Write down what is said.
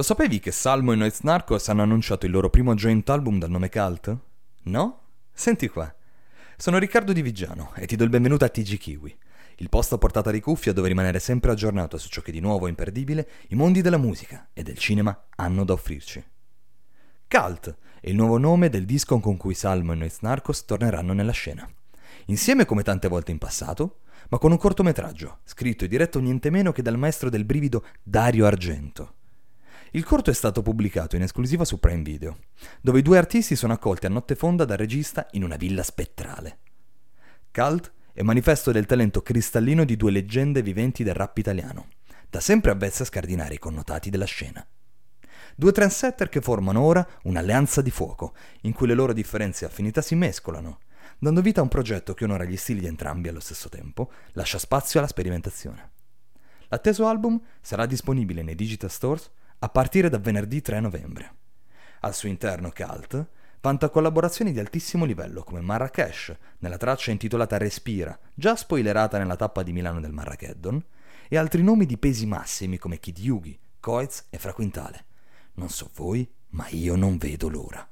Lo sapevi che Salmo e Noiz Narcos hanno annunciato il loro primo joint album dal nome Cult? No? Senti qua. Sono Riccardo Di Vigiano e ti do il benvenuto a TG Kiwi, il posto a portata di cuffia dove rimanere sempre aggiornato su ciò che di nuovo e imperdibile i mondi della musica e del cinema hanno da offrirci. Cult è il nuovo nome del disco con cui Salmo e Noiz Narcos torneranno nella scena. Insieme come tante volte in passato, ma con un cortometraggio, scritto e diretto niente meno che dal maestro del brivido Dario Argento. Il corto è stato pubblicato in esclusiva su Prime Video, dove i due artisti sono accolti a notte fonda dal regista in una villa spettrale. Cult è manifesto del talento cristallino di due leggende viventi del rap italiano, da sempre avvezze a scardinare i connotati della scena. Due trendsetter che formano ora un'alleanza di fuoco, in cui le loro differenze e affinità si mescolano, dando vita a un progetto che onora gli stili di entrambi allo stesso tempo, lascia spazio alla sperimentazione. L'atteso album sarà disponibile nei digital stores a partire da venerdì 3 novembre. Al suo interno Cult vanta collaborazioni di altissimo livello come Marrakesh nella traccia intitolata Respira, già spoilerata nella tappa di Milano del Marrakeddon, e altri nomi di pesi massimi come Kid Yugi, Coez e Fraquintale. Non so voi, ma io non vedo l'ora.